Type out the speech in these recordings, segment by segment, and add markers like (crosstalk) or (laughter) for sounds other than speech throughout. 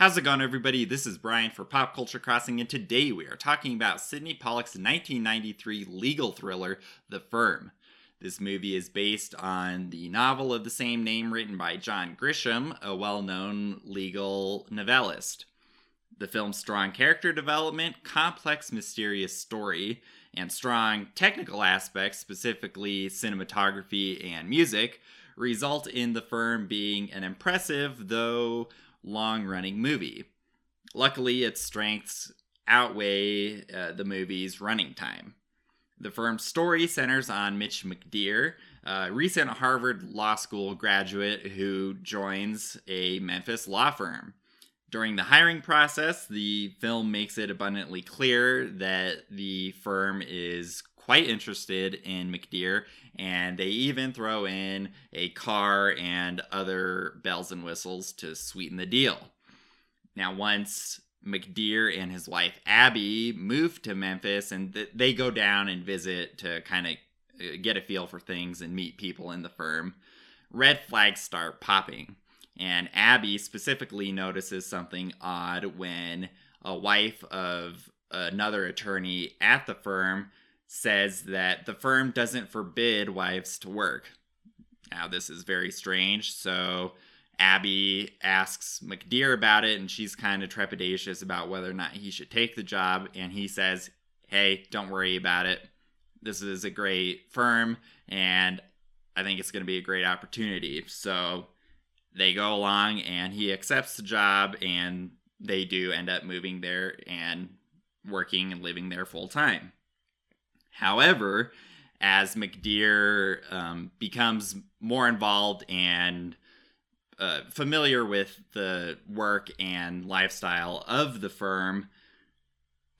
How's it going, everybody? This is Brian for Pop Culture Crossing, and today we are talking about Sydney Pollack's 1993 legal thriller, The Firm. This movie is based on the novel of the same name written by John Grisham, a well known legal novelist. The film's strong character development, complex, mysterious story, and strong technical aspects, specifically cinematography and music, result in The Firm being an impressive, though long running movie. Luckily, its strengths outweigh uh, the movie's running time. The firm's story centers on Mitch McDeere, a recent Harvard Law School graduate who joins a Memphis law firm. During the hiring process, the film makes it abundantly clear that the firm is quite interested in McDeere, and they even throw in a car and other bells and whistles to sweeten the deal. Now, once McDeere and his wife Abby move to Memphis, and th- they go down and visit to kind of uh, get a feel for things and meet people in the firm, red flags start popping. And Abby specifically notices something odd when a wife of another attorney at the firm says that the firm doesn't forbid wives to work. Now, this is very strange. So, Abby asks McDeere about it, and she's kind of trepidatious about whether or not he should take the job. And he says, Hey, don't worry about it. This is a great firm, and I think it's going to be a great opportunity. So, they go along, and he accepts the job, and they do end up moving there and working and living there full time. However, as McDeere um, becomes more involved and uh, familiar with the work and lifestyle of the firm,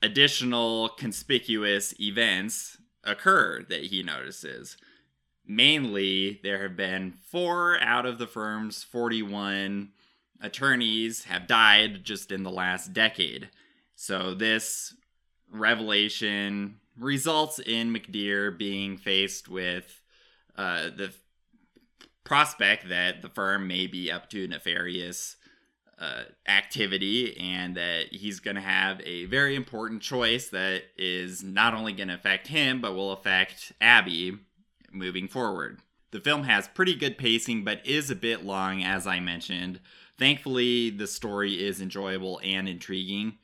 additional conspicuous events occur that he notices. Mainly, there have been four out of the firm's 41 attorneys have died just in the last decade. So, this revelation results in McDeere being faced with uh, the prospect that the firm may be up to nefarious uh, activity and that he's going to have a very important choice that is not only going to affect him but will affect Abby moving forward. The film has pretty good pacing but is a bit long, as I mentioned. Thankfully, the story is enjoyable and intriguing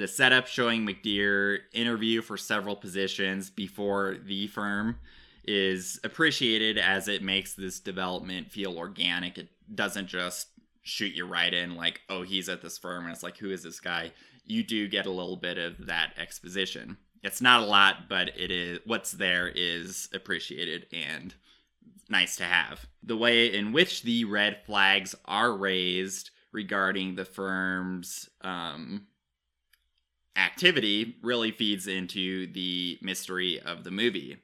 the setup showing McDeere interview for several positions before the firm is appreciated as it makes this development feel organic. It doesn't just shoot you right in like, oh, he's at this firm, and it's like, who is this guy? You do get a little bit of that exposition. It's not a lot, but it is what's there is appreciated and nice to have. The way in which the red flags are raised regarding the firm's um, activity really feeds into the mystery of the movie.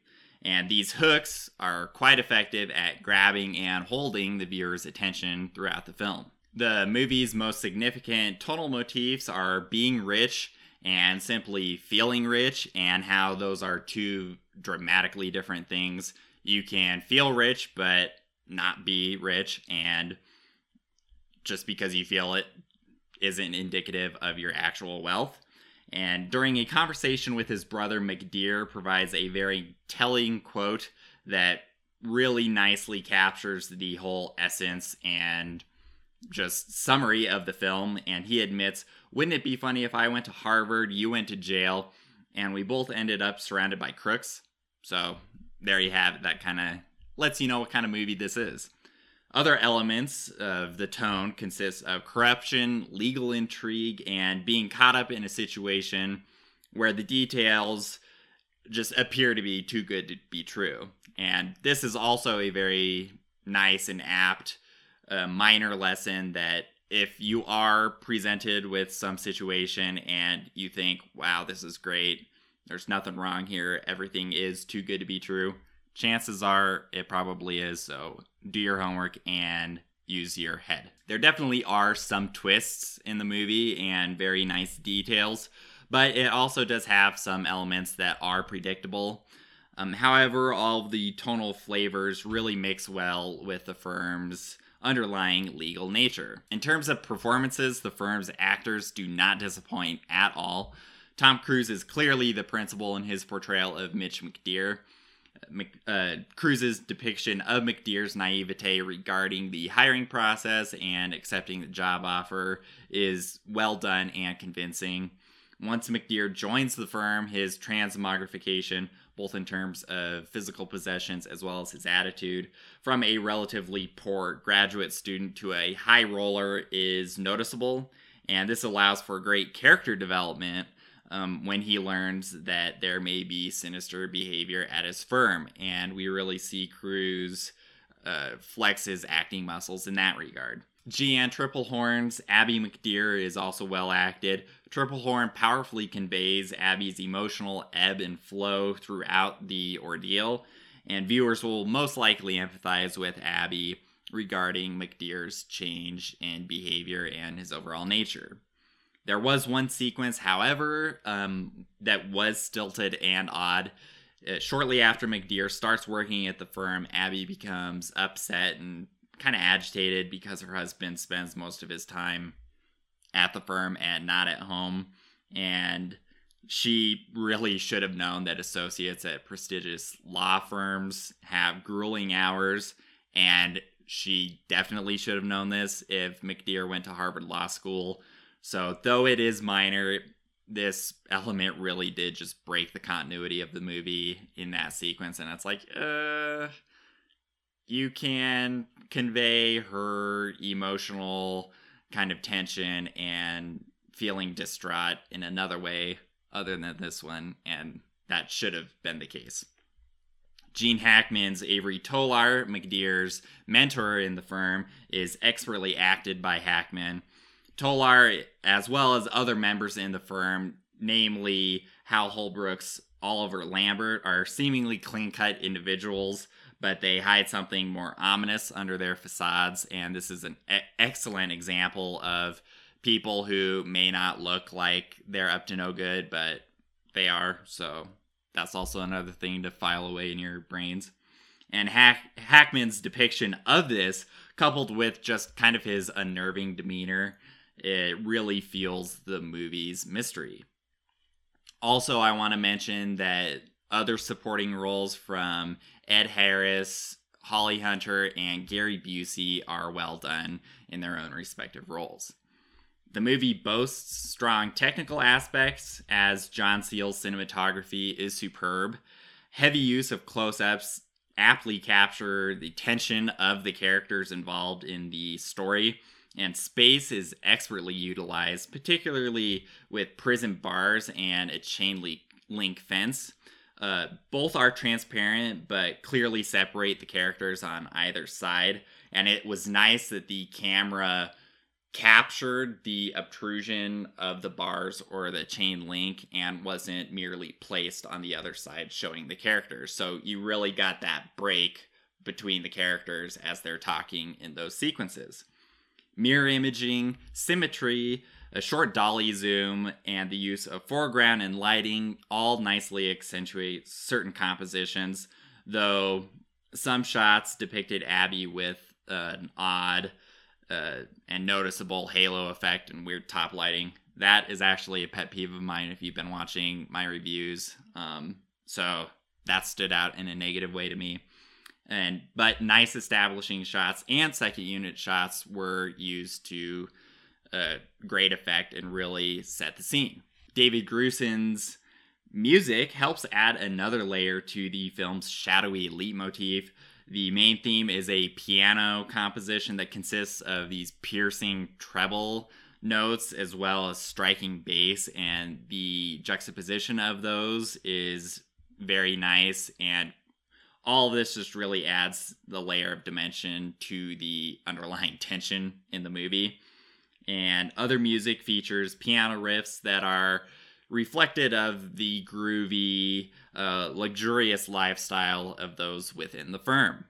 And these hooks are quite effective at grabbing and holding the viewer's attention throughout the film. The movie's most significant tonal motifs are being rich and simply feeling rich, and how those are two dramatically different things. You can feel rich, but not be rich, and just because you feel it isn't indicative of your actual wealth. And during a conversation with his brother, McDeere provides a very telling quote that really nicely captures the whole essence and just summary of the film. And he admits, Wouldn't it be funny if I went to Harvard, you went to jail, and we both ended up surrounded by crooks? So there you have it. That kind of lets you know what kind of movie this is. Other elements of the tone consist of corruption, legal intrigue, and being caught up in a situation where the details just appear to be too good to be true. And this is also a very nice and apt uh, minor lesson that if you are presented with some situation and you think, wow, this is great, there's nothing wrong here, everything is too good to be true, chances are it probably is. So do your homework and use your head. There definitely are some twists in the movie and very nice details, but it also does have some elements that are predictable. Um, however, all the tonal flavors really mix well with the firm's underlying legal nature. In terms of performances, the firm's actors do not disappoint at all. Tom Cruise is clearly the principal in his portrayal of Mitch McDeere. Uh, Cruise's depiction of McDeere's naivete regarding the hiring process and accepting the job offer is well done and convincing. Once McDeere joins the firm, his transmogrification, both in terms of physical possessions as well as his attitude, from a relatively poor graduate student to a high roller is noticeable, and this allows for great character development um, when he learns that there may be sinister behavior at his firm. And we really see Cruise uh, flex his acting muscles in that regard. Jeanne Tripplehorn's Abby McDeere is also well acted. Tripplehorn powerfully conveys Abby's emotional ebb and flow throughout the ordeal, and viewers will most likely empathize with Abby regarding McDeere's change in behavior and his overall nature. There was one sequence, however, um, that was stilted and odd. Uh, shortly after McDeere starts working at the firm, Abby becomes upset and kind of agitated because her husband spends most of his time at the firm and not at home. And she really should have known that associates at prestigious law firms have grueling hours. And she definitely should have known this if McDeere went to Harvard Law School. So, though it is minor, this element really did just break the continuity of the movie in that sequence. And it's like, uh, you can convey her emotional kind of tension and feeling distraught in another way other than this one. And that should have been the case. Gene Hackman's Avery Tolar, McDeere's mentor in the firm, is expertly acted by Hackman Tolar, as well as other members in the firm, namely Hal Holbrook's Oliver Lambert, are seemingly clean cut individuals, but they hide something more ominous under their facades. And this is an e- excellent example of people who may not look like they're up to no good, but they are. So that's also another thing to file away in your brains. And Hack- Hackman's depiction of this, coupled with just kind of his unnerving demeanor, it really feels the movie's mystery. Also, I want to mention that other supporting roles from Ed Harris, Holly Hunter, and Gary Busey are well done in their own respective roles. The movie boasts strong technical aspects, as John Seale's cinematography is superb. Heavy use of close ups aptly capture the tension of the characters involved in the story and space is expertly utilized, particularly with prison bars and a chain link fence. Uh, both are transparent, but clearly separate the characters on either side. And it was nice that the camera captured the obtrusion of the bars or the chain link and wasn't merely placed on the other side showing the characters. So you really got that break between the characters as they're talking in those sequences mirror imaging, symmetry, a short dolly zoom, and the use of foreground and lighting all nicely accentuate certain compositions, though some shots depicted Abby with uh, an odd uh, and noticeable halo effect and weird top lighting. That is actually a pet peeve of mine if you've been watching my reviews. Um, so that stood out in a negative way to me and but nice establishing shots and second unit shots were used to uh, great effect and really set the scene. David Grusin's music helps add another layer to the film's shadowy leitmotif. The main theme is a piano composition that consists of these piercing treble notes as well as striking bass, and the juxtaposition of those is very nice and all this just really adds the layer of dimension to the underlying (laughs) tension in the movie. And other music features piano riffs that are reflected of the groovy, uh, luxurious lifestyle of those within the firm.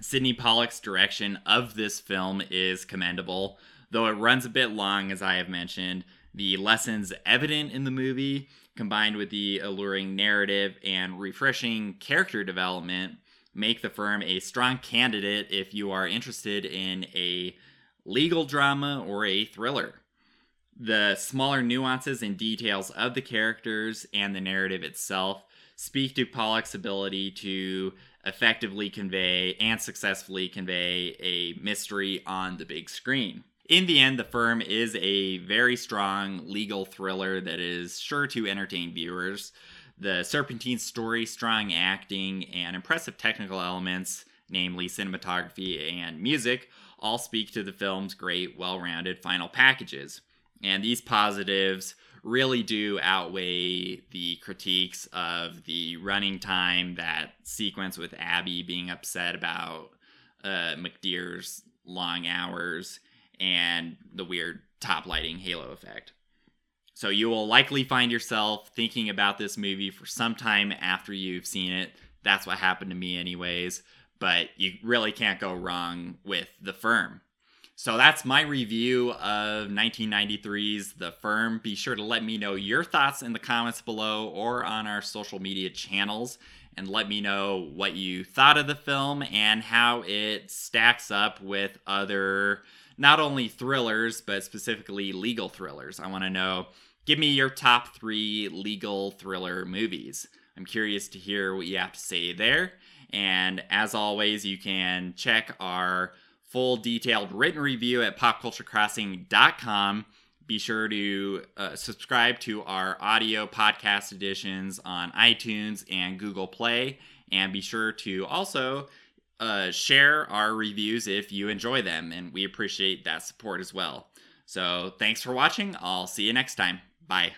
Sydney Pollack's direction of this film is commendable, though it runs a bit long, as I have mentioned. The lessons evident in the movie combined with the alluring narrative and refreshing character development, make the firm a strong candidate if you are interested in a legal drama or a thriller. The smaller nuances and details of the characters and the narrative itself speak to Pollack's ability to effectively convey and successfully convey a mystery on the big screen. In the end, The Firm is a very strong legal thriller that is sure to entertain viewers. The Serpentine story, strong acting, and impressive technical elements, namely cinematography and music, all speak to the film's great, well rounded final packages. And these positives really do outweigh the critiques of the running time, that sequence with Abby being upset about uh, McDeere's long hours, and the weird top lighting halo effect. So you will likely find yourself thinking about this movie for some time after you've seen it. That's what happened to me, anyways. But you really can't go wrong with The Firm. So that's my review of 1993's The Firm. Be sure to let me know your thoughts in the comments below or on our social media channels and let me know what you thought of the film and how it stacks up with other not only thrillers but specifically legal thrillers. I want to know give me your top 3 legal thriller movies. I'm curious to hear what you have to say there. And as always, you can check our full detailed written review at popculturecrossing.com. Be sure to uh, subscribe to our audio podcast editions on iTunes and Google Play. And be sure to also uh, share our reviews if you enjoy them. And we appreciate that support as well. So thanks for watching. I'll see you next time. Bye.